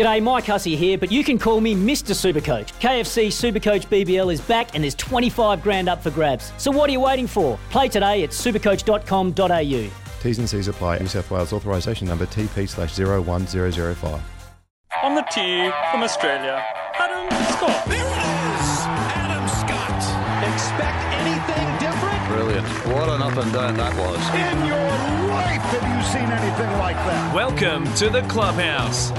G'day, Mike Hussey here, but you can call me Mr. Supercoach. KFC Supercoach BBL is back and there's 25 grand up for grabs. So what are you waiting for? Play today at supercoach.com.au. T's and C's apply. New South Wales authorisation number TP slash 01005. On the tee from Australia, Adam Scott. There it is! Adam Scott. Expect anything different? Brilliant. What an up and down that was. In your life have you seen anything like that? Welcome to the clubhouse.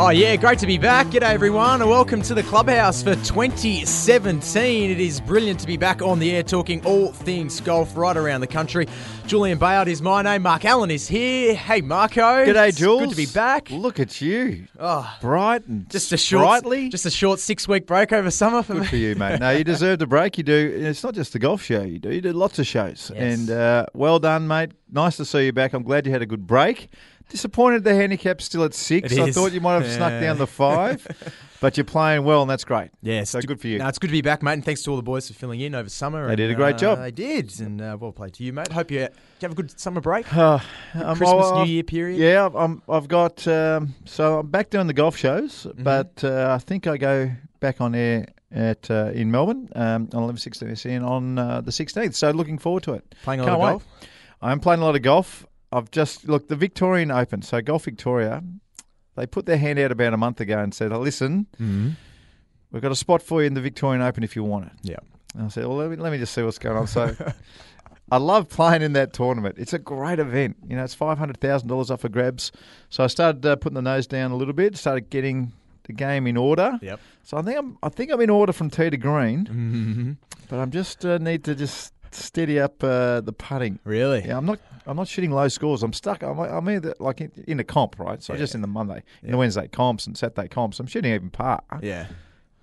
Oh, yeah, great to be back. G'day, everyone, and welcome to the Clubhouse for 2017. It is brilliant to be back on the air talking all things golf right around the country. Julian Bayard is my name. Mark Allen is here. Hey, Marco. G'day, It's Jules. Good to be back. Look at you. Oh, Bright and just a short, sprightly. just a short six week break over summer for Good me. for you, mate. No, you deserve the break. You do. It's not just the golf show you do. You do lots of shows. Yes. And uh, well done, mate. Nice to see you back. I'm glad you had a good break. Disappointed the handicap's still at six. It I is. thought you might have snuck down the five, but you're playing well, and that's great. Yeah, So good for you. No, it's good to be back, mate, and thanks to all the boys for filling in over summer. They and, did a great uh, job. They did, and uh, well played to you, mate. Hope you, you have a good summer break. Uh, um, Christmas, uh, New Year period. Yeah, I've- I'm, I've got. Um, so I'm back doing the golf shows, Mm-hmm. but uh, I think I go back on air at uh, in Melbourne um, on 11 16 SEN on uh, the 16th. So looking forward to it. Playing a Can't lot wait. of golf. I'm playing a lot of golf. I've just look the Victorian Open. So Golf Victoria, they put their hand out about a month ago and said, oh, "Listen, Mm-hmm. we've got a spot for you in the Victorian Open if you want it." Yeah. And I said, "Well, let me, let me just see what's going on." So. I love playing in that tournament. It's a great event. You know, it's five hundred thousand dollars off for grabs. So I started uh, putting the nose down a little bit. Started getting the game in order. Yep. So I think I'm I think I'm in order from tee to green, Mm-hmm. but I'm just uh, need to just steady up uh, the putting. Really? Yeah, I'm not. I'm not shooting low scores. I'm stuck. I'm, I'm either like in, in a comp, right? So Yeah. just in the Monday, in the Wednesday comps and Saturday comps. I'm shooting even par. Yeah.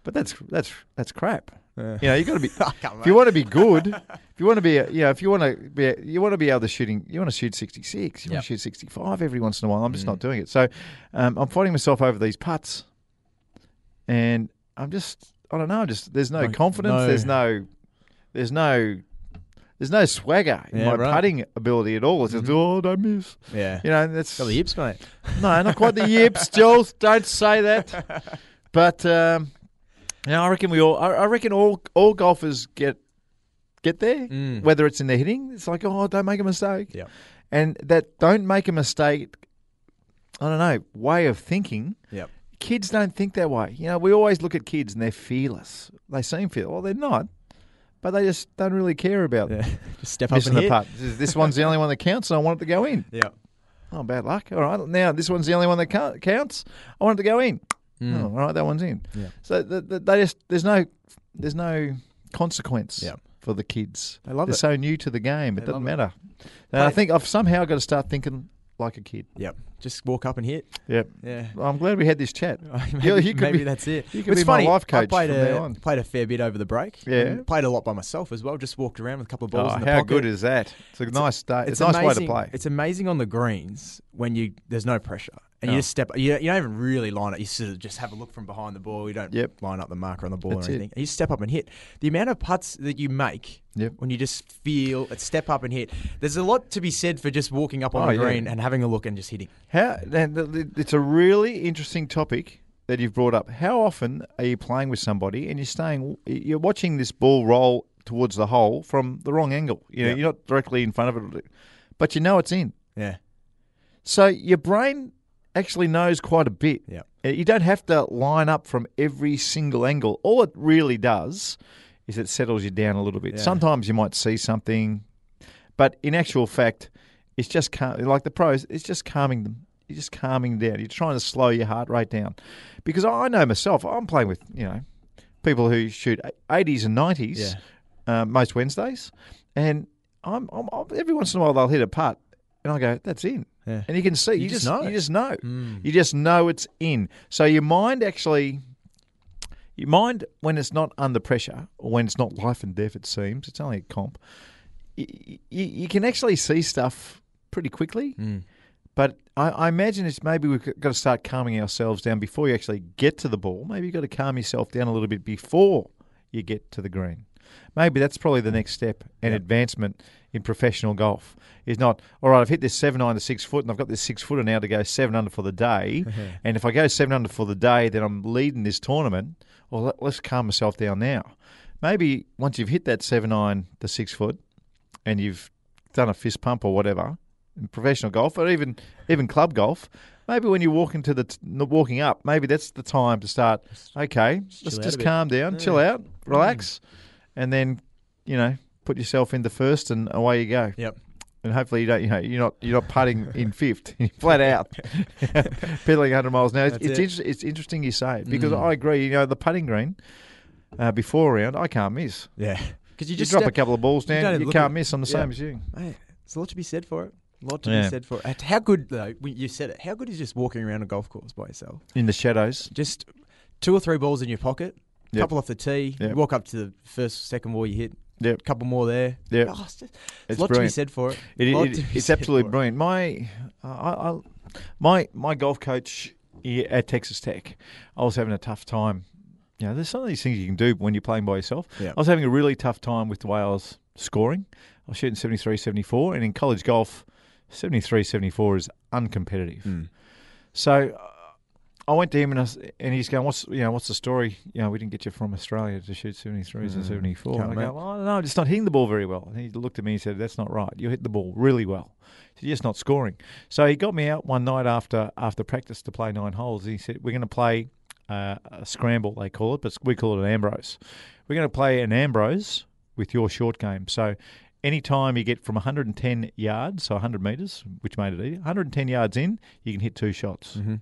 But that's that's that's crap. Yeah. You know, you got to be. If you want to be good, if you want to be, a, you know, if you want to be, a, you want to be able to shooting. You want to shoot 66. You Yep. want to shoot 65 every once in a while. I'm just Mm. not doing it. So um, I'm fighting myself over these putts, and I'm just. I don't know. Just there's no, No- confidence. no- There's no. There's no. There's no swagger in Yeah, my right. Mm-hmm. putting ability at all. It's just oh, don't miss. Yeah. You know, that's Got the yips, mate. no, not quite the yips, Jules. Don't say that. But um, you know, I reckon we all. I, I reckon all all golfers get get there. Mm. Whether it's in their hitting, it's like oh, don't make a mistake. Yep. And that don't make a mistake. I don't know way of thinking. Yep. Kids don't think that way. You know, we always look at kids and they're fearless. They seem fearless. Well, they're not, but they just don't really care about Yeah. Just step up missing and the hit. putt. This, this one's the only one that counts, and I want it to go in. Yeah. Oh, bad luck. All right. Now, this one's the only one that counts. I want it to go in. Mm. Oh, all right, that one's in. Yeah. So th th they just there's no there's no consequence Yeah. for the kids. They love it. They're it. so new to the game. It They doesn't love it. matter. And I think I've somehow got to start thinking like a kid. Yep. Just walk up and hit. Yep. Yeah. I'm glad we had this chat. maybe Yeah, you could maybe be- that's it. you could it's be my funny, life I played from a, now on. Played a fair bit over the break. Yeah. Played a lot by myself as well. Just walked around with a couple of balls Oh, in the how pocket. good is that? It's a nice day. It's, a nice way to play. It's amazing on the greens when you there's no pressure and you just step. You, you don't even really line it. You sort of just have a look from behind the ball. You don't Yep. line up the marker on the ball That's or anything. And you step up and hit. The amount of putts that you make Yep. when you just feel step up and hit. There's a lot to be said for just walking up on Oh, the yeah. green and having a look and just hitting. How? and th- th- It's a really interesting topic that you've brought up. How often are you playing with somebody and you're staying? You're watching this ball roll towards the hole from the wrong angle. You know, Yeah. you're not directly in front of it, but you know it's in. Yeah. So your brain actually knows quite a bit. Yeah. Uh, You don't have to line up from every single angle. All it really does is it settles you down a little bit. Yeah. Sometimes you might see something, but in actual fact, it's just cal- like the pros. It's just calming them. You're just calming down. You're trying to slow your heart rate down, because I know myself. I'm playing with you know people who shoot 80s and 90s uh, most Wednesdays, and I'm, I'm, I'm every once in a while they'll hit a putt, and I go, "That's in." Yeah. And you can see, you, You just, know. you just know, Mm. you just know it's in. So your mind actually, your mind when it's not under pressure or when it's not life and death, it seems it's only a comp. You, you, you can actually see stuff pretty quickly, Mm. but I, I imagine it's maybe we've got to start calming ourselves down before you actually get to the ball. Maybe you've got to calm yourself down a little bit before you get to the green. Maybe that's probably the next step and advancement in professional golf. Is not all right. I've hit this seven iron to six foot, and I've got this six footer now to go seven under for the day. and if I go seven under for the day, then I'm leading this tournament. Well, let, let's calm myself down now. Maybe once you've hit that seven iron to six foot, and you've done a fist pump or whatever in professional golf, or even even club golf. Maybe when you're walking to the t- walking up, maybe that's the time to start. Okay, let's chill just calm down, chill out, relax, and then you know put yourself into first, and away you go. Yep. And hopefully you don't, you know, you're not you're not putting in fifth, flat out, pedaling 100 miles hour. It's it's, it. inter- it's interesting you say it because Mm. I agree. You know, the putting green uh, before round, I can't miss. Yeah. Because you You just drop a couple of balls you down, don't you, can't at- miss. I'm the yeah. same as you. Mate, there's a lot to be said for it. A lot to Yeah. be said for it. How good though? when You said it. How good is just walking around a golf course by yourself? In the shadows, Just two or three balls in your pocket, Yep. couple off the tee. Yep. You walk up to the first, second ball you hit. Yep. Couple more there. Yep. Oh, it's just, It's a lot to be brilliant. said for it. It, it, it's absolutely brilliant. My, I, I, my, my golf coach at Texas Tech, I was having a tough time. You know, there's some of these things you can do when you're playing by yourself. Yeah. I was having a really tough time with the way I was scoring. I was shooting 73, 74, and in college golf, 73, 74 is uncompetitive. Mm. So uh, I went to him and, I, and he's going, "What's you know what's the story? You know, we didn't get you from Australia to shoot 73s and 74." And I go, well, I don't know, I'm just not hitting the ball very well. And he looked at me and said, "That's not right. You hit the ball really well. You're just not scoring." So he got me out one night after after practice to play nine holes. He said, "We're going to play uh, a scramble, they call it, but we call it an Ambrose. We're going to play an Ambrose with your short game. So." Any time you get from 110 yards, so 100 metres, which made it easy, 110 yards in, you can hit two shots. Mhm.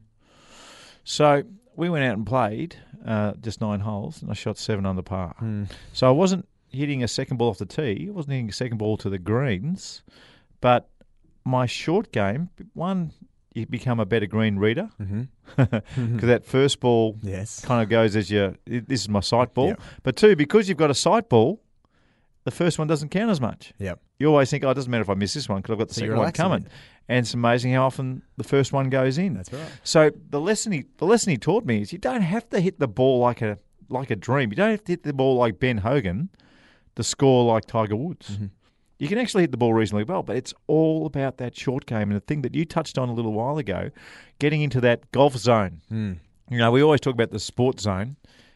So we went out and played uh, just nine holes, and I shot seven under par. Mm. So I wasn't hitting a second ball off the tee. I wasn't hitting a second ball to the greens, but my short game, one, you become a better green reader because Mhm. that first ball Yes. kind of goes as your. This is my sight ball, Yep. but two, because you've got a sight ball, the first one doesn't count as much. Yep. You always think, oh, it doesn't matter if I miss this one because I've got the So second one coming. And it's amazing how often the first one goes in. That's right. So the lesson he the lesson he taught me is you don't have to hit the ball like a like a dream. You don't have to hit the ball like Ben Hogan to score like Tiger Woods. Mm-hmm. You can actually hit the ball reasonably well, but it's all about that short game and the thing that you touched on a little while ago, getting into that golf zone. Mm. You know, we always talk about the sports zone.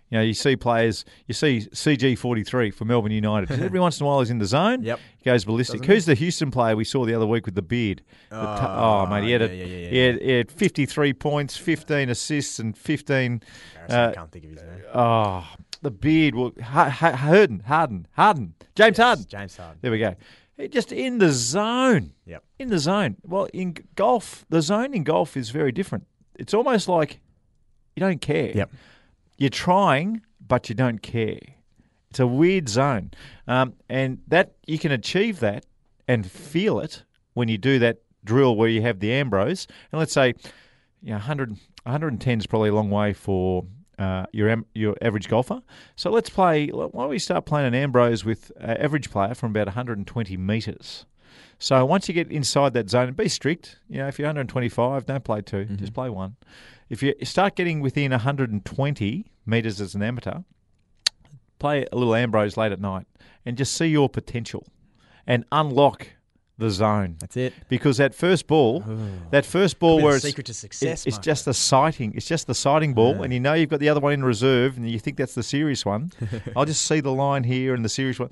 You know, you see players, you see CG forty three for Melbourne United. Every once in a while, he's in the zone. Yep. he goes ballistic. Doesn't he? Who's the Houston player we saw the other week with the beard? The tu- Oh, oh, mate, he had, a, yeah, yeah, yeah, he had, he had fifty three points, fifteen assists, and fifteen. I Uh, can't think of his name. Oh, the beard. Well, Ha- Ha- Harden, Harden, Harden, James Harden. James Harden. There we go. Just in the zone. Yep. In the zone. Well, in golf, the zone in golf is very different. It's almost like you don't care. Yep. You're trying, but you don't care. It's a weird zone, um, and that you can achieve that and feel it when you do that drill where you have the Ambrose. And let's say, you know, 100, 110 is probably a long way for uh, your your average golfer. So let's play. Why don't we start playing an Ambrose with an average player from about 120 metres? So once you get inside that zone, be strict. You know, if you're 125, don't play 2 just play one. If you start getting within 120 metres as an amateur, play a little Ambrose late at night and just see your potential and unlock the zone. That's it. Because that first ball, that first ball where it's, secret to success, it's just a sighting. It's just the sighting ball, Yeah. and you know you've got the other one in reserve, and you think that's the serious one. I'll just see the line here and the serious one.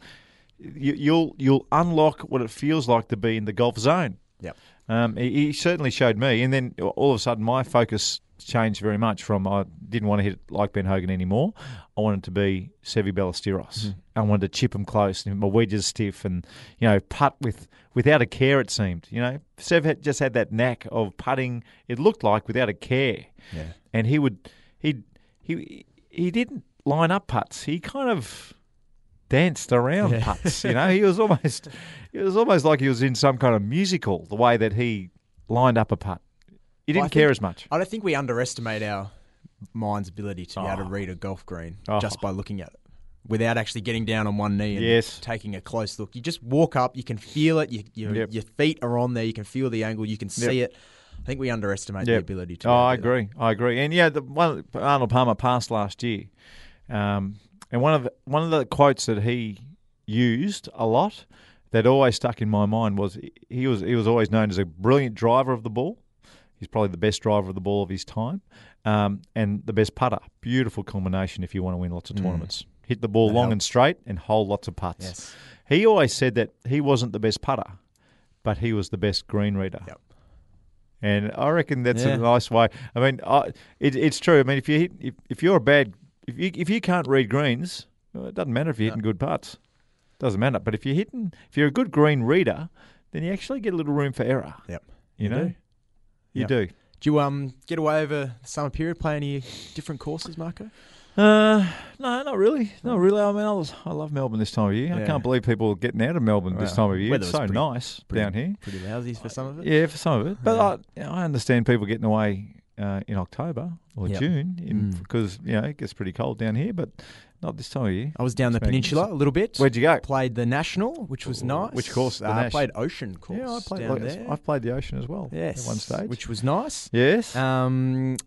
You, you'll you'll unlock what it feels like to be in the golf zone. Yep. Um, he, he certainly showed me, and then all of a sudden my focus changed very much from I didn't want to hit it like Ben Hogan anymore. I wanted to be Seve Ballesteros. I wanted to chip him close, and my wedges stiff, and you know putt with without a care. It seemed, you know, Sev had, just had that knack of putting. It looked like without a care, Yeah. and he would he he he didn't line up putts. He kind of danced around Yeah. putts. You know, he was almost it was almost like he was in some kind of musical. The way that he lined up a putt, he didn't I care think- as much. I don't think we underestimate our mind's ability to be able to Oh. read a golf green Oh. just by looking at it. Without actually getting down on one knee and Yes. taking a close look, you just walk up. You can feel it. You, you, Yep. Your feet are on there. You can feel the angle. You can see it. I think we underestimate the ability to. Oh, I do that. agree. I agree. And yeah, the one Arnold Palmer passed last year. Um, and one of the, one of the quotes that he used a lot that always stuck in my mind was he was he was always known as a brilliant driver of the ball. He's probably the best driver of the ball of his time, um, and the best putter. Beautiful combination if you want to win lots of tournaments. Hit the ball Mm. That long and straight and hold lots of putts. Yes. He always said that he wasn't the best putter, but he was the best green reader. Yep. And I reckon that's Yeah. a nice way. I mean, I, it, it's true. I mean, if you hit, if, if you're a bad, if you if you can't read greens, well, it doesn't matter if you're hitting good putts. Doesn't matter. But if you're hitting, if you're a good green reader, then you actually get a little room for error. Yep. You, You know, do. you Yep. do. Do you um get away over the summer period, play any different courses, Marco? Uh, no, not really. Not really. I mean, I, was, I love Melbourne this time of year. I can't believe people are getting out of Melbourne this time of year. weather It's so pretty- nice Pretty, down here. Pretty lousy for some of it. Yeah, for some of it. But Yeah. I, you know, I understand people getting away uh, in October or Yep. June in, Mm. because you know it gets pretty cold down here, but not this time of year. I was down the peninsula a little bit. Where'd you go? Played the National, which was nice. Which course? Uh, I played Ocean course. yeah, I played. like, there. I've played the ocean as well. yes, at one stage. which was nice. yes, Um,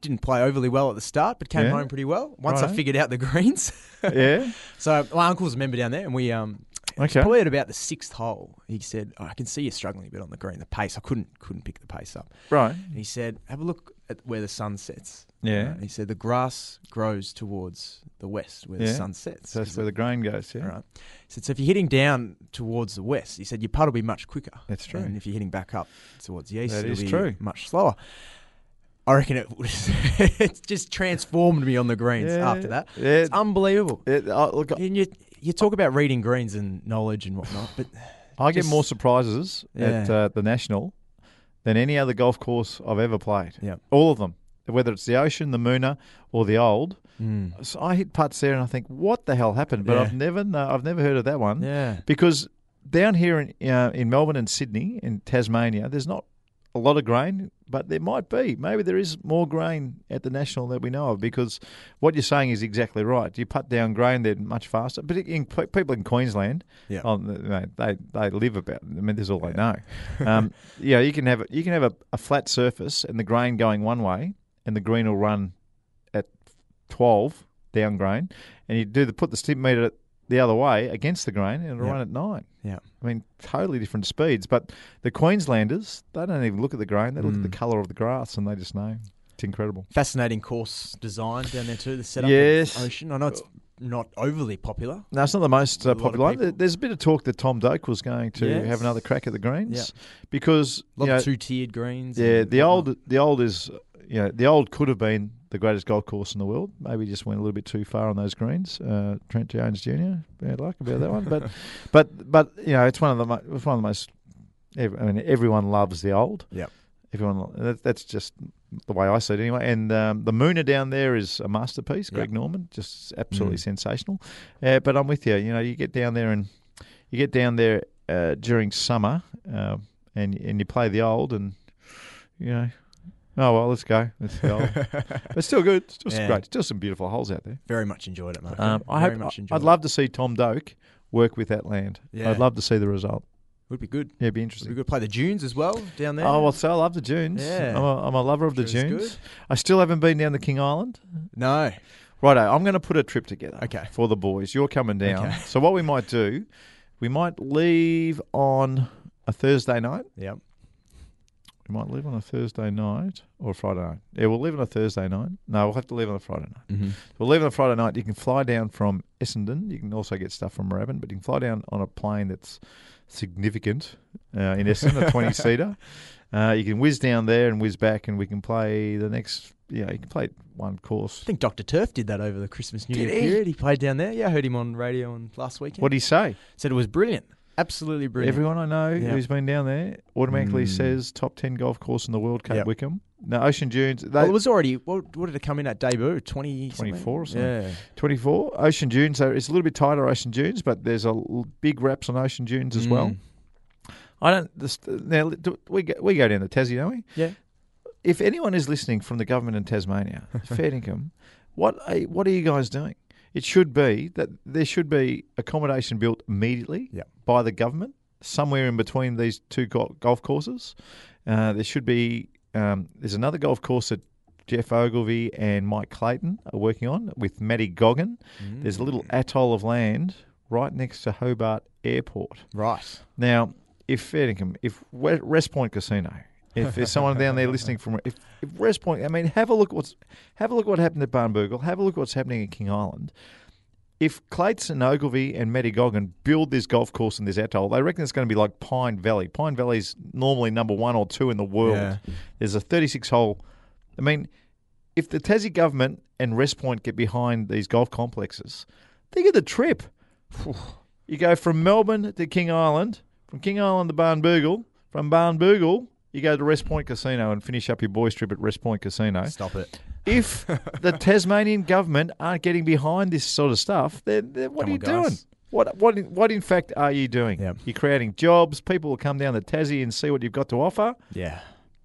didn't play overly well at the start, but came Yeah. home pretty well once I Righto. figured out the greens. yeah. so my uncle's a member down there, and we um. Okay. Probably at about the sixth hole, he said, oh, "I can see you're struggling a bit on the green. The pace, I couldn't couldn't pick the pace up." Right. And he said, "Have a look at where the sun sets." Yeah. Uh, he said the grass grows towards the west where the sun sets. So that's where the grain goes. Yeah. Right. He said, so if you're hitting down towards the west, he said your putt will be much quicker. That's true. And if you're hitting back up towards the east, That it'll is be true. much slower. I reckon it was it just transformed me on the greens Yeah. after that. Yeah. It's unbelievable. It- I- look, And you you talk about reading greens and knowledge and whatnot, but I get more surprises at uh, the national than any other golf course I've ever played. Yeah. All of them, whether it's the Ocean, the Moonah, or the Old. mm, So I hit putts there, and I think, what the hell happened? But Yeah. I've never, no, I've never heard of that one. yeah, Because down here in uh, in Melbourne and Sydney, in Tasmania, there's not a lot of grain, but there might be. Maybe there is more grain at the national that we know of. Because what you're saying is exactly right. You put down grain, they're much faster. But in, people in Queensland, Yeah. oh, they, they they live about. I mean, this is all they know. Um, yeah, you can have you can have a, a flat surface and the grain going one way, and the green will run at twelve down grain, and you do the put the stimp meter the other way against the grain, and it'll Yeah. run at nine. yeah. I mean, totally different speeds. But the Queenslanders, they don't even look at the grain; they look at the Mm. colour of the grass, and they just know it's incredible. Fascinating course design down there too. The setup, Yes. of Ocean. I know it's not overly popular. No, it's not the most uh, popular. There's a bit of talk that Tom Doak was going to Yes. have another crack at the greens Yeah. because A lot you know, of two tiered greens. Yeah, the whatnot. old the old is you know the old could have been the greatest golf course in the world. Maybe just went a little bit too far on those greens. Uh, Trent Jones Jr. Bad luck about that one, but but but you know it's one of the mo- it's one of the most. I mean, everyone loves the old. Yeah. Everyone. That, that's just the way I see it anyway. And um, the Moonah down there is a masterpiece. Greg Yep. Norman, just absolutely Mm. sensational. Uh, but I'm with you. You know, you get down there and you get down there uh, during summer, uh, and and you play the old, and you know, oh well, let's go. Let's go. but still good. Still Yeah. great. Still some beautiful holes out there. Very much enjoyed it, mate. Um, I Very hope. much enjoyed I'd it. love to see Tom Doak work with that land. Yeah. I'd love to see the result. Would be good. Yeah, it'd be interesting. We could Play the dunes as well down there. Oh well, so I love the dunes. Yeah. I'm a, I'm a lover of the Sure is dunes. good. I still haven't been down to King Island. no. Righto, I'm going to put a trip together. Okay. For the boys, you're coming down. Okay. So what we might do, we might leave on a Thursday night. Yep. We might leave on a Thursday night or a Friday night. Yeah, we'll leave on a Thursday night. No, we'll have to leave on a Friday night. Mm-hmm. We'll leave on a Friday night. You can fly down from Essendon. You can also get stuff from Moorabbin, but you can fly down on a plane that's significant uh, in Essendon, a 20 seater. Uh, you can whiz down there and whiz back, and we can play the next. Yeah, you can play one course. I think Dr. Turf did that over the Christmas New Did Year he? period. He played down there. Yeah, I heard him on radio on last weekend. What did he say? Said it was brilliant. Absolutely brilliant. Everyone I know Yeah. who's been down there automatically Mm. says top 10 golf course in the world, Cape Yep. Wickham. No, Ocean Dunes. They, well, it was already, what, what did it come in at debut? 20 24 something. Yeah. 24. Ocean Dunes, so it's a little bit tighter, Ocean Dunes, but there's a l- big wraps on Ocean Dunes as well. Mm. I don't. This, now we go, we go down to Tassie, don't we? Yeah. If anyone is listening from the government in Tasmania, fair income, what are, what are you guys doing? It should be that there should be accommodation built immediately Yeah. by the government somewhere in between these two golf courses. Uh, there should be. Um, there's another golf course that Geoff Ogilvy and Mike Clayton are working on with Matty Goggin. There's a little atoll of land right next to Hobart Airport. Right. Now, if if We- Wrest Point Casino, if there's someone down there listening from, if, if Wrest Point, I mean, have a look what's, have a look what happened at Barnbougle, have a look what's happening at King Island. If Clayton Ogilvy and Matty Goggin build this golf course in this atoll, they reckon it's going to be like Pine Valley. Pine Valley's normally number one or two in the world. Yeah. There's a 36 hole. I mean, if the Tassie government and Wrest Point get behind these golf complexes, think of the trip. You go from Melbourne to King Island, from King Island to Barnbougle, from Barnbougle, you go to Wrest Point Casino and finish up your boys' trip at Wrest Point Casino. Stop it. If the Tasmanian government aren't getting behind this sort of stuff, then, then what Come are you guys. doing? What, what, in, what in fact are you doing? Yep. You're creating jobs. People will come down to Tassie and see what you've got to offer. Yeah.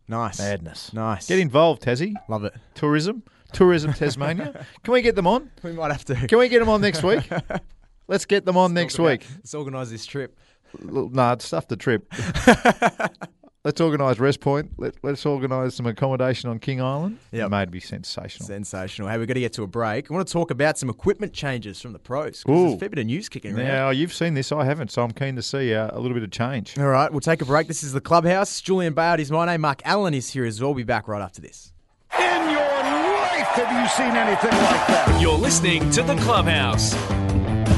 Nice. Madness. Nice. Get involved, Tassie. Love it. Tourism. Tourism Tasmania. Can we get them on? We might have to. Can we get them on next week? Let's get them on next week. Let's organise this trip. L- Nah, stuff the trip. Let's organise Wrest Point. Let, let's organise some accommodation on King Island. Yep. It may be sensational. Sensational. Hey, we've got to get to a break. I want to talk about some equipment changes from the pros. 'cause Ooh. There's a fair bit of news kicking around. Now, you've seen this. I haven't, so I'm keen to see uh, a little bit of change. All right, we'll take a break. This is the Clubhouse. Julian Bayard is my name. Mark Allen is here as well. We'll be back right after this. In your life, have you seen anything like that? You're listening to The Clubhouse.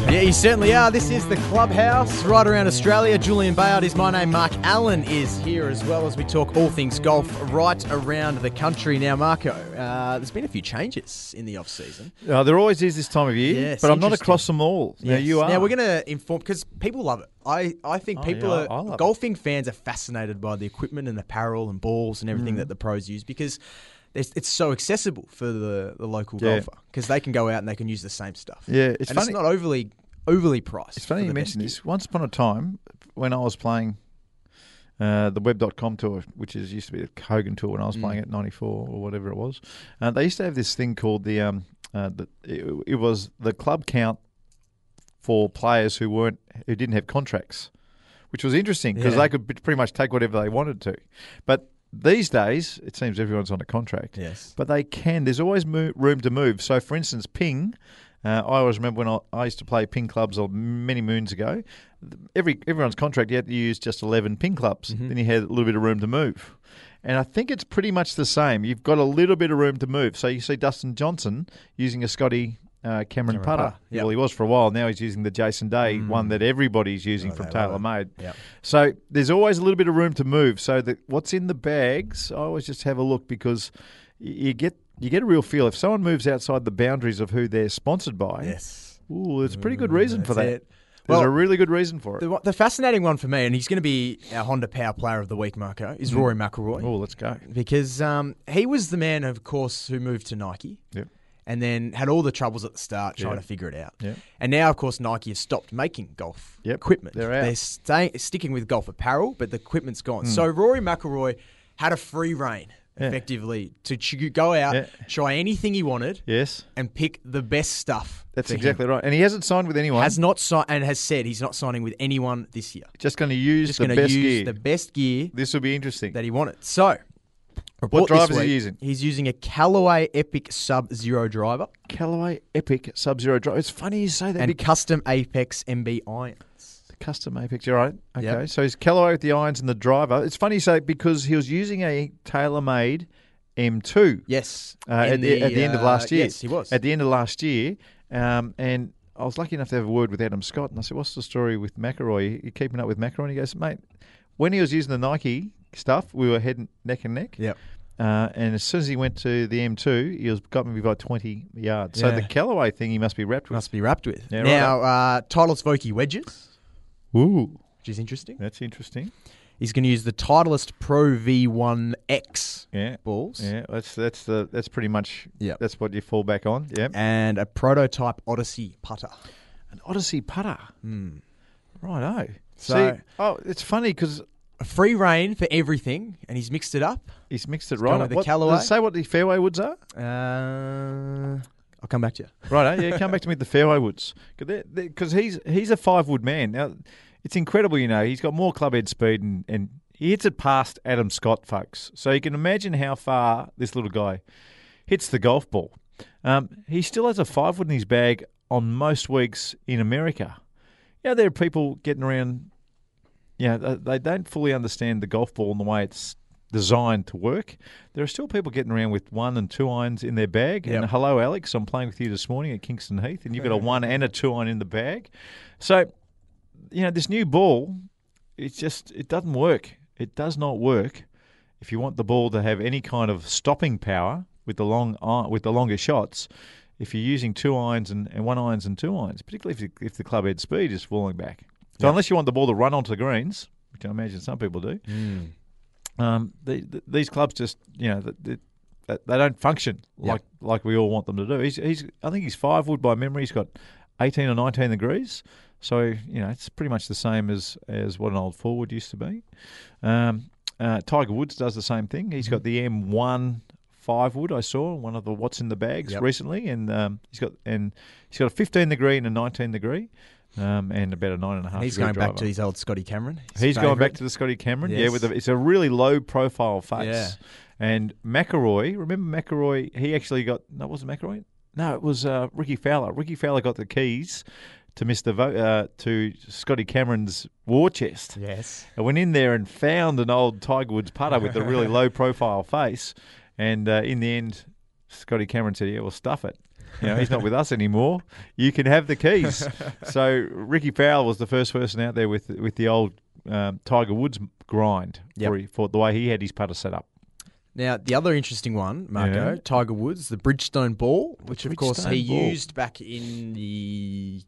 Yeah, you certainly are. This is the Clubhouse right around Australia. Julian Bayard is my name. Mark Allen is here as well as we talk all things golf right around the country. Now, Marco, uh, there's been a few changes in the off season. Uh, there always is this time of year, Yes, but I'm not across them all. Now, you are. Now we're going to inform because people love it. I, I think Oh, people yeah, are love it. golfing fans are fascinated by the equipment and apparel and balls and Mm. everything that the pros use because it's, it's so accessible for the, the local Yeah. golfer because they can go out and they can use the same stuff. Yeah, it's and funny- it's not overly overly priced. It's funny you mention this. Once upon a time, when I was playing uh, the Web.com tour, which is used to be the Hogan tour when I was Mm. playing at 94 or whatever it was, uh, they used to have this thing called the, um, uh, the it, it was the club count for players who weren't who didn't have contracts, which was interesting because Yeah. they could pretty much take whatever they wanted to. But these days, it seems everyone's on a contract. Yes. But they can. There's always mo- room to move. So, for instance, ping. Uh, I always remember when I, I used to play ping clubs many moons ago. Every everyone's contract, you had to use just 11 ping clubs. Mm-hmm. Then you had a little bit of room to move. And I think it's pretty much the same. You've got a little bit of room to move. So you see Dustin Johnson using a Scotty uh, Cameron, Cameron putter. putter, yep. Well, he was for a while. Now he's using the Jason Day one that everybody's using Oh, from they love it. TaylorMade. Yep. So there's always a little bit of room to move. So that what's in the bags, I always just have a look because you get you get a real feel. If someone moves outside the boundaries of who they're sponsored by, Yes. ooh, there's a pretty good reason for that. It. There's Well, a really good reason for it. The, the fascinating one for me, and he's going to be our Honda Power Player of the Week, Marco, is Rory McIlroy. Oh, let's go. because um, he was the man, of course, who moved to Nike. Yep. And then had all the troubles at the start trying Yep. to figure it out. Yep. And now, of course, Nike have stopped making golf Yep. equipment. They're out. They're staying, sticking with golf apparel, but the equipment's gone. Hmm. So Rory McIlroy had a free reign, Yeah. effectively, to ch- go out, Yeah. try anything he wanted, Yes, and pick the best stuff. that's for him. exactly right. And he hasn't signed with anyone. Has not signed and has said he's not signing with anyone this year. just going to use the best. Just the going to best use gear. the best gear this will be interesting. that he wanted. So, report this drive is he using? He's using a Callaway Epic Sub Zero driver Callaway Epic Sub Zero driver. It's funny you say that. and custom Apex MB irons. Custom Apex, you're right. Okay, Yep. so he's Callaway with the irons and the driver. It's funny you say because he was using a TaylorMade M2 Yes, uh, at, the, at the end of uh, last year. Yes, he was. At the end of last year, um, and I was lucky enough to have a word with Adam Scott, and I said, "What's the story with McIlroy? You keeping up with McIlroy?" And he goes, "Mate, when he was using the Nike stuff, we were head neck and neck. Yep. Uh, and as soon as he went to the M2, he was got me by 20 yards. So Yeah. the Callaway thing he must be wrapped with. Must be wrapped with. Yeah, now, uh, Titleist Vokey wedges, Ooh, which is interesting. that's interesting. He's going to use the Titleist Pro V1X Yeah. balls Yeah, that's that's the that's pretty much Yep. that's what you fall back on. Yeah, and a prototype Odyssey putter. an Odyssey putter. Right, oh. So- See, oh, it's funny because free reign for everything, and he's mixed it up. he's mixed it right. with the What- Callaway. say what the fairway woods are? Uh, I'll come back to you. Right, yeah, come back to me with the fairway woods because he's he's a five wood man. Now, it's incredible, you know. He's got more club head speed and, and he hits it past Adam Scott, folks. So you can imagine how far this little guy hits the golf ball. Um, he still has a five wood in his bag on most weeks in America. You know, there are people getting around. You know, they, don't fully understand the golf ball and the way it's designed to work. There are still people getting around with one and two irons in their bag. Yep. And hello, Alex, I'm playing with you this morning at Kingston Heath, and you've got a one and a two iron in the bag. So, you know, this new ball, it's just it doesn't work. It does not work if you want the ball to have any kind of stopping power with the long with the longer shots. If you're using two irons and, and one irons and two irons, particularly if, you, if the club head speed is falling back. So unless you want the ball to run onto the greens, which I imagine some people do, um, the, the, these clubs just you know they, they, they don't function like like we all want them to do. He's, he's I think he's five wood by memory. He's got eighteen or nineteen degrees, so you know it's pretty much the same as as what an old forward used to be. Um, uh, Tiger Woods does the same thing. He's got the M1 five wood. I saw one of the what's in the bags Yep. recently, and um, he's got and he's got a 15 degree and a 19 degree, um, and about a nine and a half. And he's going back to his old Scotty Cameron. He's going back to the Scotty Cameron, yeah. With a, it's a really low profile face. Yeah. And McIlroy, remember McIlroy? He actually got no, it wasn't McIlroy. No, it was uh, Rickie Fowler. Rickie Fowler got the keys to Mister Vo- uh, to Scotty Cameron's war chest. Yes. I went in there and found an old Tiger Woods putter with a really low profile face, and uh, in the end, Scotty Cameron said, "Yeah, well, stuff it." You know, he's not with us anymore. You can have the keys. so Rickie Fowler was the first person out there with with the old um, Tiger Woods grind Yep. for, for the way he had his putter set up. Now, the other interesting one, Marco, Yeah. Tiger Woods, the Bridgestone ball, which of course he ball. used back in the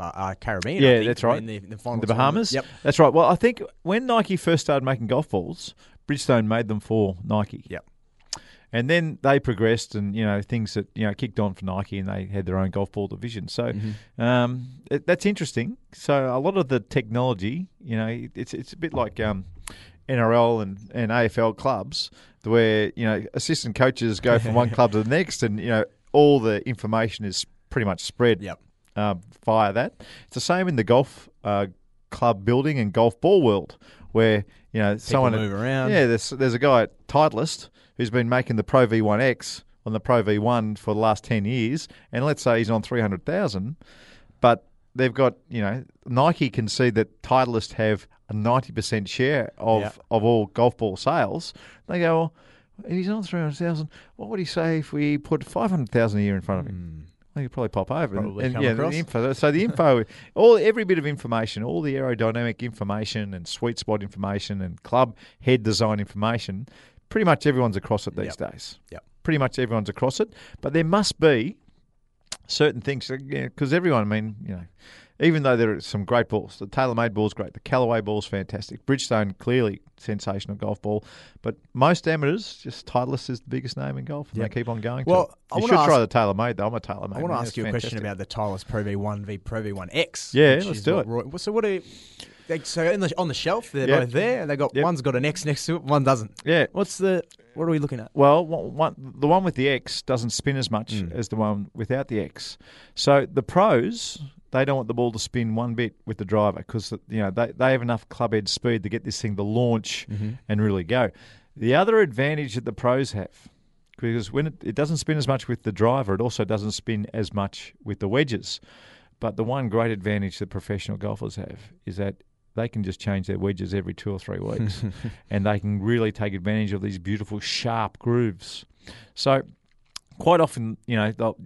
uh, uh, Caribbean. Yeah, I think, that's right. In the, the, the. Bahamas. Yep. That's right. Well, I think when Nike first started making golf balls, Bridgestone made them for Nike. Yep. And then they progressed, and you know things that you know kicked on for Nike, and they had their own golf ball division. So um, it, that's interesting. So a lot of the technology, you know, it's it's a bit like um, NRL and, and AFL clubs, where you know assistant coaches go from one club to the next, and you know all the information is pretty much spread Yep. uh, via that. It's the same in the golf uh, club building and golf ball world, where you know someone move around. Yeah, there's there's a guy at Titleist who's been making the Pro V1X on the Pro V1 for the last ten years, and let's say he's on three hundred thousand, but they've got you know Nike can see that Titleist have a ninety percent share of Yeah. of all golf ball sales. They go. Well, if he's on three hundred thousand. What would he say if we put five hundred thousand a year in front of him? I think he'd probably pop over. And- Probably and, come yeah, the info. So the info, all every bit of information, all the aerodynamic information and sweet spot information and club head design information, pretty much everyone's across it these days. Yep. Pretty much everyone's across it. But there must be certain things uh, because everyone. I mean, you know, even though there are some great balls, the TaylorMade ball's great, the Callaway ball's fantastic, Bridgestone clearly sensational golf ball, but most amateurs just Titleist is the biggest name in golf, and Yep. they keep on going. Well, to. I you should try ask- the TaylorMade though. I'm a TaylorMade. I want to ask you a question about the Titleist Pro V1 v Pro V1X. Yeah, let's do what it. Roy- so what are they, so in the, on the shelf they're Yep. both there. They got Yep. one's got an X next to it, one doesn't. Yeah. What's the what are we looking at? Well, one, one, the one with the X doesn't spin as much Mm. as the one without the X. So the pros, they don't want the ball to spin one bit with the driver because you know they, they have enough club head speed to get this thing to launch Mm-hmm. and really go. The other advantage that the pros have, because when it, it doesn't spin as much with the driver, it also doesn't spin as much with the wedges. But the one great advantage that professional golfers have is that they can just change their wedges every two or three weeks, and they can really take advantage of these beautiful sharp grooves. So quite often, you know, they'll-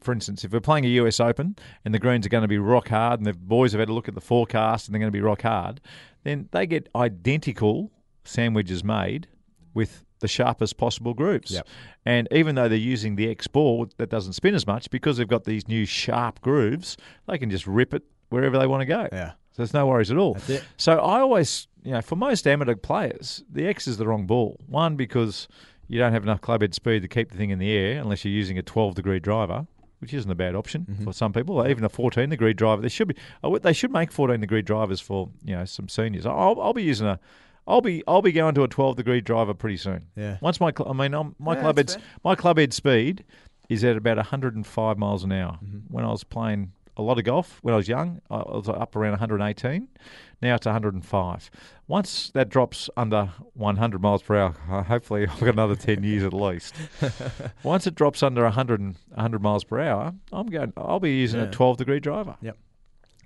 for instance, if we're playing a US Open and the greens are going to be rock hard, and the boys have had a look at the forecast and they're going to be rock hard, then they get identical sandwiches made with the sharpest possible grooves. Yep. And even though they're using the X ball that doesn't spin as much, because they've got these new sharp grooves, they can just rip it wherever they want to go. Yeah. So there's no worries at all. So I always, you know, for most amateur players, the X is the wrong ball. One, because you don't have enough club head speed to keep the thing in the air unless you're using a 12 degree driver, which isn't a bad option Mm-hmm. for some people. Even a 14 degree driver, they should be. They should make 14 degree drivers for you know some seniors. I'll, I'll be using a. I'll be I'll be going to a 12 degree driver pretty soon. Yeah. Once my cl- I mean I'm, my Yeah, club head my club head speed is at about 105 miles an hour. Mm-hmm. When I was playing a lot of golf when I was young. I was up around 118. Now it's 105. Once that drops under 100 miles per hour, hopefully I've got another 10 years at least. Once it drops under 100, 100 miles per hour, I'm going. I'll be using a 12 degree driver. Yep.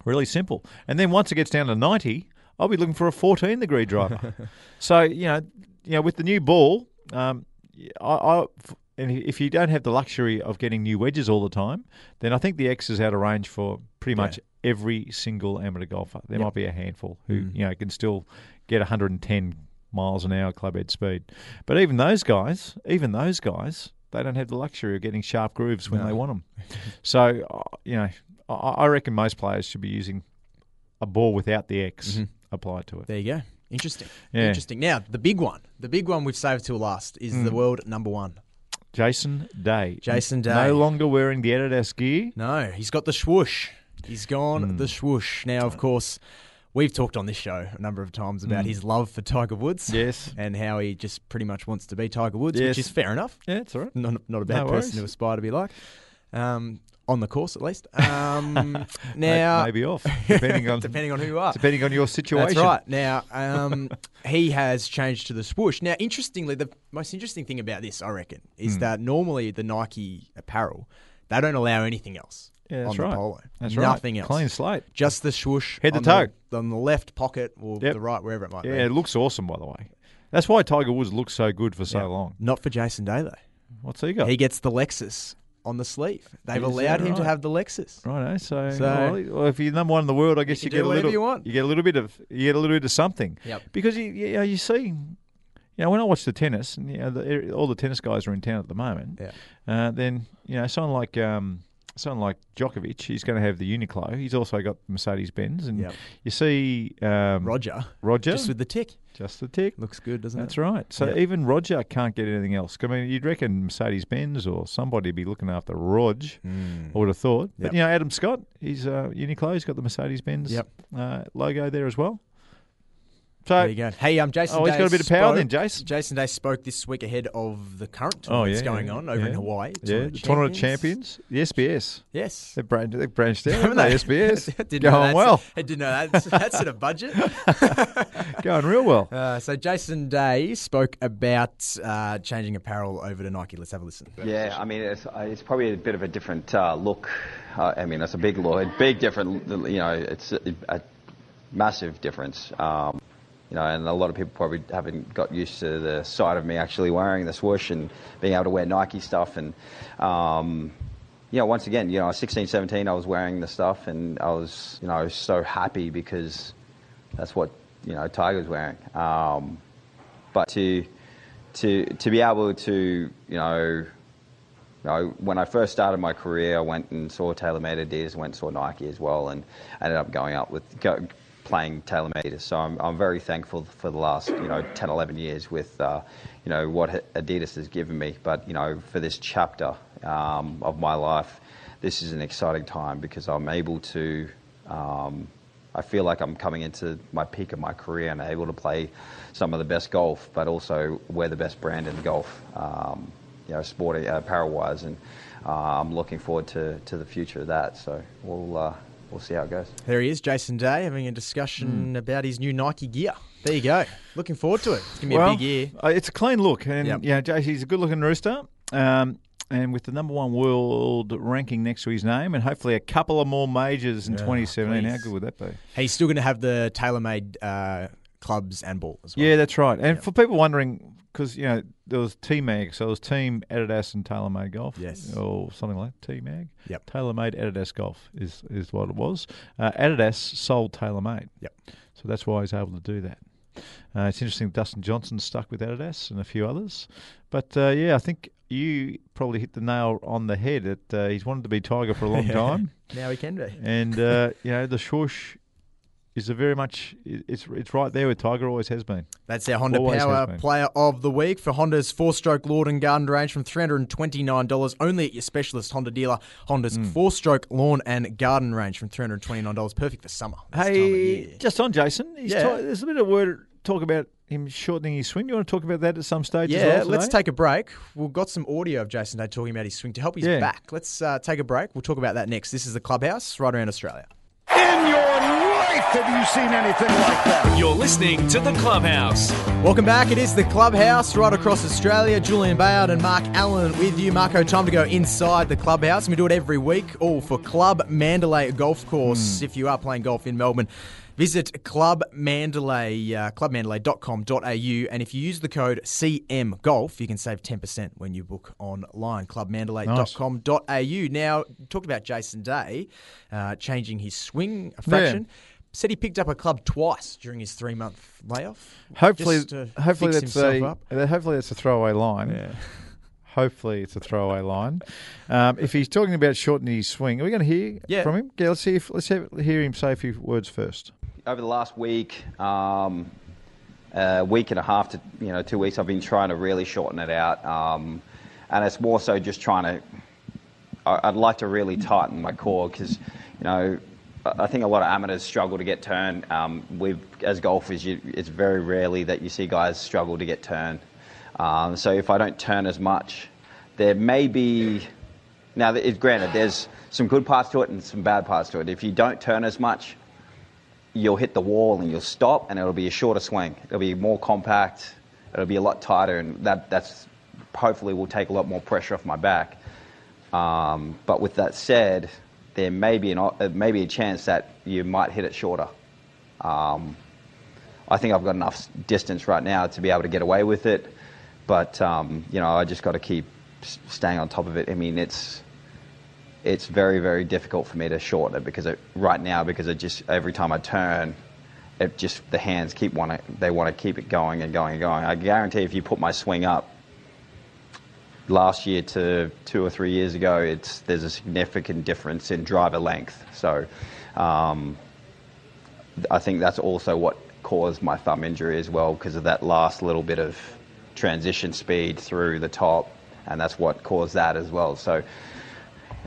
Really simple. And then once it gets down to 90, I'll be looking for a 14 degree driver. so, you know, you know, with the new ball, um, I, I, and if you don't have the luxury of getting new wedges all the time, then I think the X is out of range for pretty much every single amateur golfer. There Yep. might be a handful who, Mm. you know, can still get 110 miles an hour club head speed. But even those guys, even those guys, they don't have the luxury of getting sharp grooves when No. they want them. so, uh, you know, I, I reckon most players should be using a ball without the X Mhm. applied to it. There you go. Interesting. Yeah. Interesting. Now, the big one, the big one we've saved till last is Mm. the world number one. Jason Day. Jason Day. No longer wearing the Adidas gear. No, he's got the swoosh. He's gone Hmm. the swoosh. Now, of course, we've talked on this show a number of times about Mm. his love for Tiger Woods. Yes. And how he just pretty much wants to be Tiger Woods, Yes. which is fair enough. Yeah, it's all right. Not, not a bad No person to aspire to be like. Um, on the course, at least. Um, now, maybe off, depending on depending on who you are. depending on your situation. That's right. Now, um, he has changed to the swoosh. Now, interestingly, the most interesting thing about this, I reckon, is Hmm. that normally the Nike apparel, they don't allow anything else Yeah, that's on right. the polo. That's right. Nothing else. Clean slate. Just the swoosh. Head to toe. The, on the left pocket or Yep. the right, wherever it might Yeah, be. Yeah, it looks awesome, by the way. That's why Tiger Woods looks so good for so long. Not for Jason Day, though. What's he got? He gets the Lexus on the sleeve. They've Is that allowed him to right? have the Lexus. Righto, so, So- well, well, if you're number one in the world, I guess you, can get a whatever little. you want. You get a little bit of. You get a little bit of something. Yep. Because you, you, know, you see, you know, when I watch the tennis, and you know, the, all the tennis guys are in town at the moment. Yeah. Uh, then you know, someone like um, someone like Djokovic, he's going to have the Uniqlo. He's also got Mercedes Benz, and Yep. you see um, Roger. Roger, Just with the tick. just the tick. Looks good, doesn't That's it? That's right. So Yep. even Roger can't get anything else. I mean, you'd reckon Mercedes Benz or somebody would be looking after Rog. I would have thought. Yep. But you know, Adam Scott, he's uh, Uniqlo. He's got the Mercedes Benz uh, logo there as well. So There you go. Hey, um, Jason. Oh, he's Day got a bit of power spoke- then, Jason. Jason Day spoke this week ahead of the current Oh tournament yeah, going yeah, on over yeah. in Hawaii. Yeah, the tournament champions, the SBS. Yes. They've branched, they've branched out, Haven't haven't they? they? SBS Didn't know going that's- well, I didn't know that. That's in a budget. going real well. Uh, so Jason Day spoke about uh, changing apparel over to Nike. Let's have a listen. Yeah, I mean, it's, uh, it's probably a bit of a different uh, look. Uh, I mean, it's a big look, a big different, you know, it's a, a massive difference. Um, you know, and a lot of people probably haven't got used to the sight of me actually wearing the swoosh and being able to wear Nike stuff. And, um, you know, once again, you know, 16, 17, I was wearing the stuff and I was, you know, so happy because that's what, you know, Tiger's wearing. Um, but to, to, to be able to, you know, you know, when I first started my career, I went and saw TaylorMade Adidas, went and saw Nike as well, and ended up going up with playing TaylorMade. So I'm, I'm very thankful for the last, you know, 10, 11 years with, uh, you know, what Adidas has given me. But, you know, for this chapter um, of my life, this is an exciting time because I'm able to, um, I feel like I'm coming into my peak of my career and able to play some of the best golf, but also wear the best brand in golf. Um, you know, sporting uh, apparel wise, and uh, I'm looking forward to, to the future of that. So we'll uh, we'll see how it goes. There he is, Jason Day, having a discussion about his new Nike gear. There you go. Looking forward to it. It's gonna be well, a big year. uh, it's a clean look, and Yep. yeah, JC's a good-looking rooster. Um, and with the number one world ranking next to his name, and hopefully a couple of more majors in Yeah, 2017. How good would that be? He's still going to have the TaylorMade uh, clubs and ball as well. Yeah, that's right. And for people wondering, because you know there was T Mag, so it was Team Adidas and TaylorMade Golf, Yes. or something like T Mag. Yep. TaylorMade Adidas Golf is is what it was. Uh, Adidas sold TaylorMade. Yep. So that's why he's able to do that. Uh, it's interesting. Dustin Johnson stuck with Adidas and a few others, but uh, yeah, I think you probably hit the nail on the head. That uh, he's wanted to be Tiger for a long Yeah. time, Now he can be. and uh, you know the swoosh is a very much it's it's right there with Tiger. Always has been. That's our Honda Always Power. Player of the Week for Honda's four-stroke Lord and Garden range from $329 only at your specialist Honda dealer. Honda's Hmm. four-stroke lawn and garden range from $329, perfect for summer. this time of Hey, year. just on Jason, he's Yeah. ta- there's a bit of word talk about him shortening his swing? You want to talk about that at some stage? as Yeah, well let's take a break. We've got some audio of Jason Day talking about his swing to help his Yeah. back. Let's uh, take a break. We'll talk about that next. This is the Clubhouse right around Australia. In your life, have you seen anything like that? You're listening to the Clubhouse. Welcome back. It is the Clubhouse right across Australia. Julian Bayard and Mark Allen with you. Marco, time to go inside the Clubhouse. We do it every week, all for Club Mandalay Golf Course. If you are playing golf in Melbourne, visit Club Mandalay, uh, clubmandalay.com.au. And if you use the code CM Golf, you can save 10% when you book online. Clubmandalay.com.au. Now, talked about Jason Day uh, changing his swing a fraction. Said he picked up a club twice during his three month layoff. Hopefully, hopefully that's a up. uh, hopefully that's a throwaway line. Hopefully it's a throwaway line. Um, if he's talking about shortening his swing, are we going to hear Yeah. from him? Yeah, let's see if let's have, hear him say a few words first. over the last week, um, a week and a half to you know two weeks, I've been trying to really shorten it out, um, and it's more so just trying to. I'd like to really tighten my core because you know I think a lot of amateurs struggle to get turned. Um, we've as golfers, you, it's very rarely that you see guys struggle to get turned. Um, so if I don't turn as much, there may be now. It's granted, there's some good parts to it and some bad parts to it. If you don't turn as much, you'll hit the wall and you'll stop, and it'll be a shorter swing. It'll be more compact. It'll be a lot tighter, and that that's hopefully will take a lot more pressure off my back. Um, but with that said, there may be an o- uh, maybe a chance that you might hit it shorter. Um, I think I've got enough distance right now to be able to get away with it, but um, you know I just got to keep staying on top of it. I mean it's it's very very difficult for me to shorten it because it, right now because it just every time I turn, it just the hands keep want they want to keep it going and going and going. I guarantee if you put my swing up last year to two or three years ago, it's there's a significant difference in driver length. So um, I think that's also what caused my thumb injury as well because of that last little bit of transition speed through the top, and that's what caused that as well. So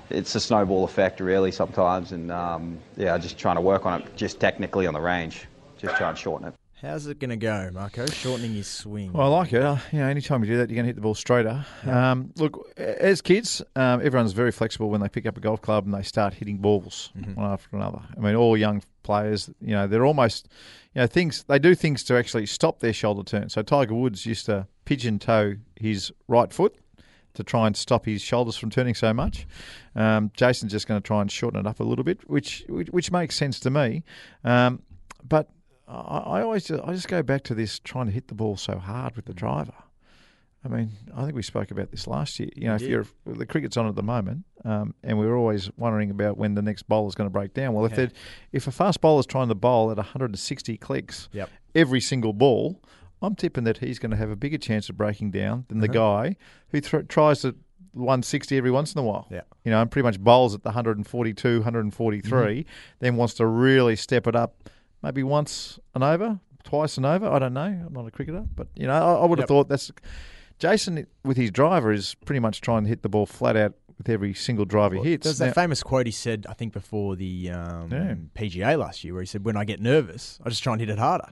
it's a snowball effect really sometimes, and um, yeah, just trying to work on it just technically on the range, just try and shorten it. How's it going to go, Marco? Shortening his swing. Well, I like it. Uh, you know, anytime you do that, you're going to hit the ball straighter. Um, look, as kids, um, everyone's very flexible when they pick up a golf club and they start hitting balls one after another. I mean, all young players, you know, they're almost, you know, things they do things to actually stop their shoulder turn. So Tiger Woods used to pigeon toe his right foot to try and stop his shoulders from turning so much. Um, Jason's just going to try and shorten it up a little bit, which which, which makes sense to me. Um, but I, I always just, I just go back to this trying to hit the ball so hard with the driver. I mean, I think we spoke about this last year. You know, if you're the cricket's on at the moment, um, and we're always wondering about when the next bowler's going to break down. Well, if Yeah. if a fast bowler's trying to bowl at 160 clicks Yep. every single ball, I'm tipping that he's going to have a bigger chance of breaking down than the Uh-huh. guy who th- tries to 160 every once in a while. Yeah. You know, and pretty much bowls at the 142, 143, Mm-hmm. then wants to really step it up maybe once and over, twice and over. I don't know. I'm not a cricketer, but you know, I, I would have Yep. thought that's Jason with his driver is pretty much trying to hit the ball flat out with every single drive he hits. There's that famous quote he said, I think, before the um, Yeah. PGA last year, where he said, "When I get nervous, I just try and hit it harder."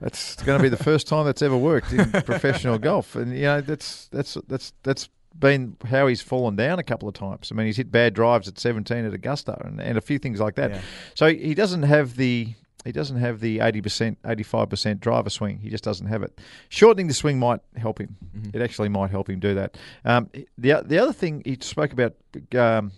That's going to be the first time that's ever worked in professional golf, and you know that's that's that's that's been how he's fallen down a couple of times. I mean, he's hit bad drives at 17 at Augusta, and, and a few things like that. Yeah. So he doesn't have the he doesn't have the 80%, 85% driver swing. He just doesn't have it. Shortening the swing might help him. It actually might help him do that. Um, the the other thing he spoke about. Um,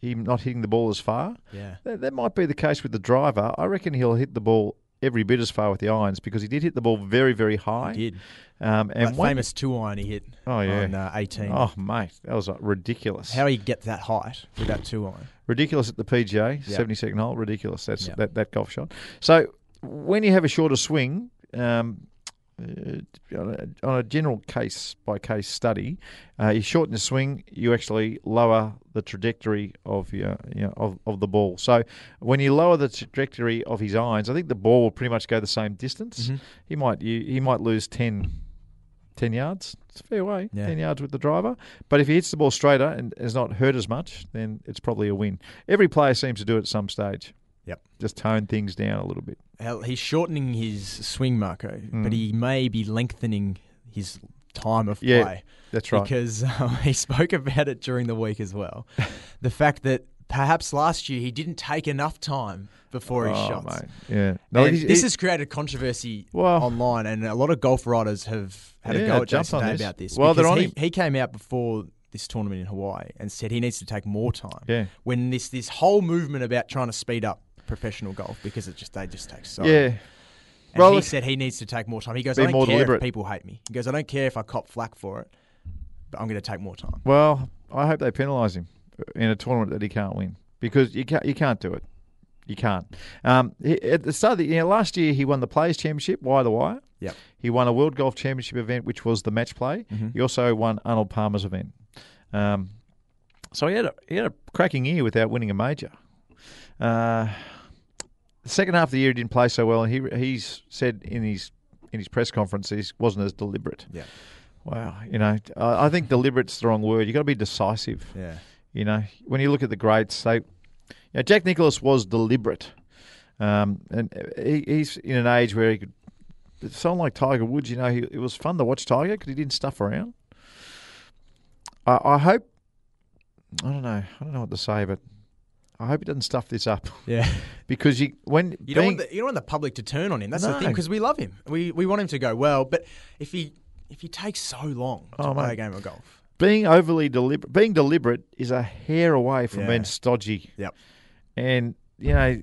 him not hitting the ball as far. Yeah. That, that might be the case with the driver. I reckon he'll hit the ball every bit as far with the irons because he did hit the ball very, very high. He did. Um, and that famous two iron he hit Oh, yeah. on uh, 18. Oh mate, that was like, ridiculous. How he get that height with that two iron? Ridiculous at the PGA, seventy second hole. Ridiculous. That's Yeah. that, that golf shot. So when you have a shorter swing, um, uh, on, a, on a general case by case study, uh, you shorten the swing, you actually lower the trajectory of your you know, of, of the ball. So when you lower the trajectory of his irons, I think the ball will pretty much go the same distance. Mm-hmm. He might you, he might lose 10, 10 yards. It's a fair way, Yeah. ten yards with the driver. But if he hits the ball straighter and is not hurt as much, then it's probably a win. Every player seems to do it at some stage. Yep. Just tone things down a little bit. He's shortening his swing, Marco, Mm. but he may be lengthening his time of Yeah, play. that's right. Because um, he spoke about it during the week as well. the fact that perhaps last year he didn't take enough time before his Oh, shots. mate. Yeah. No, he's- this has created controversy Well- online, and a lot of golf writers have had a go at Jason on Day this. about this. Well, they're on he, him. he came out before this tournament in Hawaii and said he needs to take more time. Yeah. When this this whole movement about trying to speed up professional golf because it just they just take so. Yeah. And Well, he said he needs to take more time. He goes, I don't care deliberate. if people hate me. He goes, I don't care if I cop flack for it, but I'm going to take more time. Well, I hope they penalise him in a tournament that he can't win because you can't you can't do it. You can't. Um, he, at the start of the you know, last year, he won the Players Championship, wire the wire. Yep. He won a World Golf Championship event, which was the match play. Mm-hmm. He also won Arnold Palmer's event. Um, so he had a, he had a cracking year without winning a major. Uh, the second half of the year, he didn't play so well, and he he's said in his in his press conference he wasn't as deliberate. Yeah. Wow, you know, I I think deliberate's the wrong word. You've got to be decisive. Yeah. You know, when you look at the greats, they, you know, Jack Nicklaus was deliberate, um, and he, he's in an age where he could. Someone like Tiger Woods, you know, he, it was fun to watch Tiger because he didn't stuff around. I, I hope. I don't know. I don't know what to say, but I hope he doesn't stuff this up Yeah. because you when You don't, being, want the, you don't want the public to turn on him. That's the thing because we love him. We we want him to go well, but if he if he takes so long to Oh, play mate. a game of golf, being overly deliberate, being deliberate is a hair away from Yeah. being stodgy. Yep. And you know,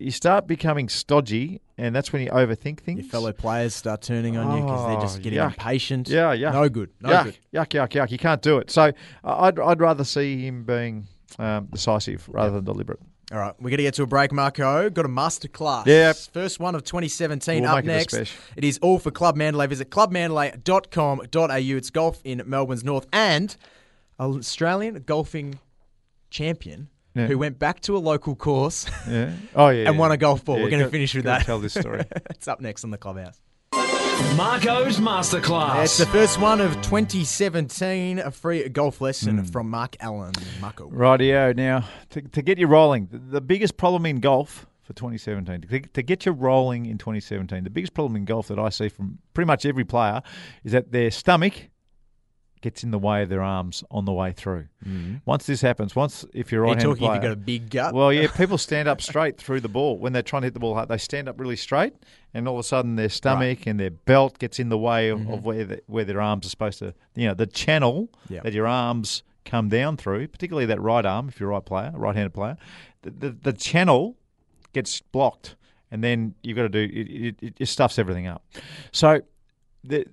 you start becoming stodgy, and that's when you overthink things. your fellow players start turning on you because they're just Oh, getting yuck. impatient. Yeah, yeah. No good. No yuck, good. yuck, yuck, yuck. You can't do it. So I'd I'd rather see him being um, decisive rather than deliberate. All right, we're going to get to a break, Marco. Got a masterclass. Yeah. First one of 2017 We'll up it next. special. It is all for Club Mandalay. Visit clubmandalay.com.au. It's golf in Melbourne's North and an Australian golfing champion Yeah. who went back to a local course Yeah. Oh yeah. and yeah. won a golf ball. Yeah, we're going to finish with that. Tell this story. it's up next on the Clubhouse. Marco's Masterclass. It's the first one of 2017, a free golf lesson Hmm. from Mark Allen. Marco. Rightio. Now, to, to get you rolling, the, the biggest problem in golf for 2017, to, to get you rolling in 2017, the biggest problem in golf that I see from pretty much every player is that their stomach gets in the way of their arms on the way through. Mm-hmm. Once this happens, once if you're right talking if you've got a big gut? well, yeah, people stand up straight through the ball when they're trying to hit the ball hard. They stand up really straight, and all of a sudden their stomach and their belt gets in the way of, mm-hmm. of where the, where their arms are supposed to. You know, the channel Yep. that your arms come down through, particularly that right arm, if you're a right player, right-handed player, the, the, the channel gets blocked, and then you've got to do it, it, it stuffs everything up. So the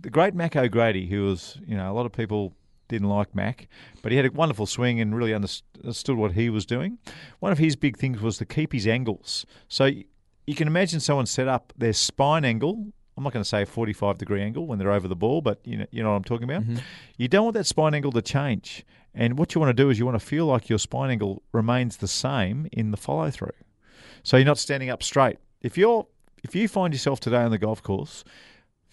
the great Mac O'Grady, who was you know a lot of people didn't like Mac, but he had a wonderful swing and really understood what he was doing. One of his big things was to keep his angles. So you can imagine someone set up their spine angle. I'm not going to say a 45 degree angle when they're over the ball, but you know you know what I'm talking about. Mm-hmm. You don't want that spine angle to change, and what you want to do is you want to feel like your spine angle remains the same in the follow through. So you're not standing up straight. If you're if you find yourself today on the golf course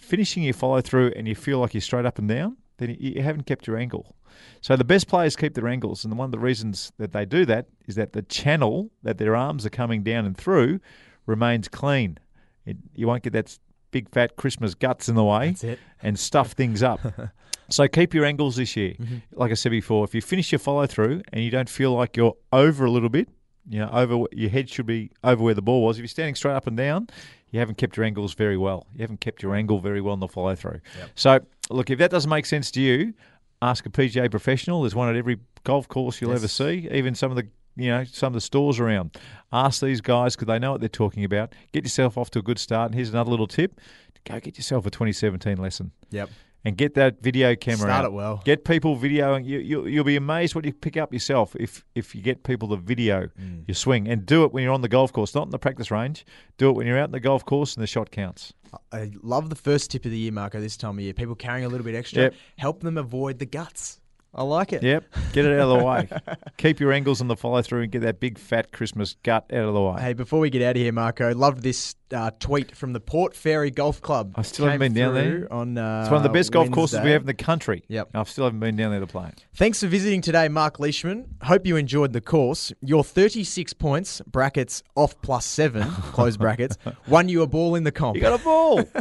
finishing your follow through and you feel like you're straight up and down, then you haven't kept your angle. So the best players keep their angles, and one of the reasons that they do that is that the channel that their arms are coming down and through remains clean. It, you won't get that big fat Christmas guts in the way That's it. and stuff things up. so keep your angles this year. Mm-hmm. Like I said before, if you finish your follow through and you don't feel like you're over a little bit, you know, over your head should be over where the ball was. If you're standing straight up and down, you haven't kept your angles very well. You haven't kept your angle very well in the follow through. So look, if that doesn't make sense to you, ask a PGA professional. There's one at every golf course you'll ever see. Even some of the you know some of the stores around. Ask these guys because they know what they're talking about. Get yourself off to a good start. And here's another little tip: go get yourself a 2017 lesson Yep. And get that video camera Start out. it well. Get people videoing. You, you, you'll be amazed what you pick up yourself if if you get people to video Mm. your swing and do it when you're on the golf course, not in the practice range. Do it when you're out in the golf course and the shot counts. I love the first tip of the year, Marco, this time of year. People carrying a little bit extra. Yep. Help them avoid the guts. I like it. Yep, get it out of the way. Keep your angles on the follow through and get that big fat Christmas gut out of the way. Hey, before we get out of here, Marco, loved this uh, tweet from the Port Fairy Golf Club. I still haven't been down there. On uh, it's one of the best golf courses we have in the country. Yep. I still haven't been down there to play. it. Thanks for visiting today, Mark Leishman. Hope you enjoyed the course. Your 36 points, brackets off plus seven, close brackets, won you a ball in the comp. You got a ball.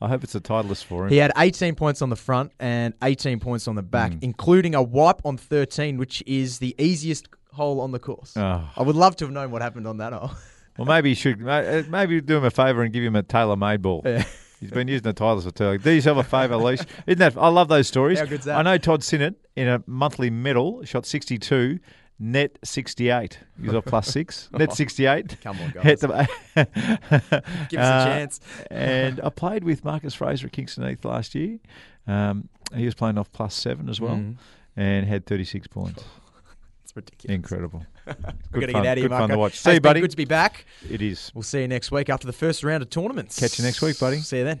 I hope it's a titleist for him. He had 18 points on the front and 18 points on the back, Mm. including a wipe on 13, which is the easiest hole on the course. Oh. I would love to have known what happened on that hole. Well, maybe you should. uh, Maybe do him a favour and give him a TaylorMade ball. Yeah. He's been using the Titleist for too long. Do yourself a favour, Leash. Isn't that? I love those stories. How good's that? I know Todd Sinnott in a monthly medal shot 62, net 68. He was off plus six. Net 68. Come on, guys. Give us a chance. and I played with Marcus Fraser at Kingston Heath last year. Um, he was playing off plus seven as well, Mm. and had 36 points. It's ridiculous. Incredible. We're Good going to get out of here, Good fun to watch. Hey, See you, buddy. Good to be back. It is. We'll see you next week after the first round of tournaments. Catch you next week, buddy. See you then.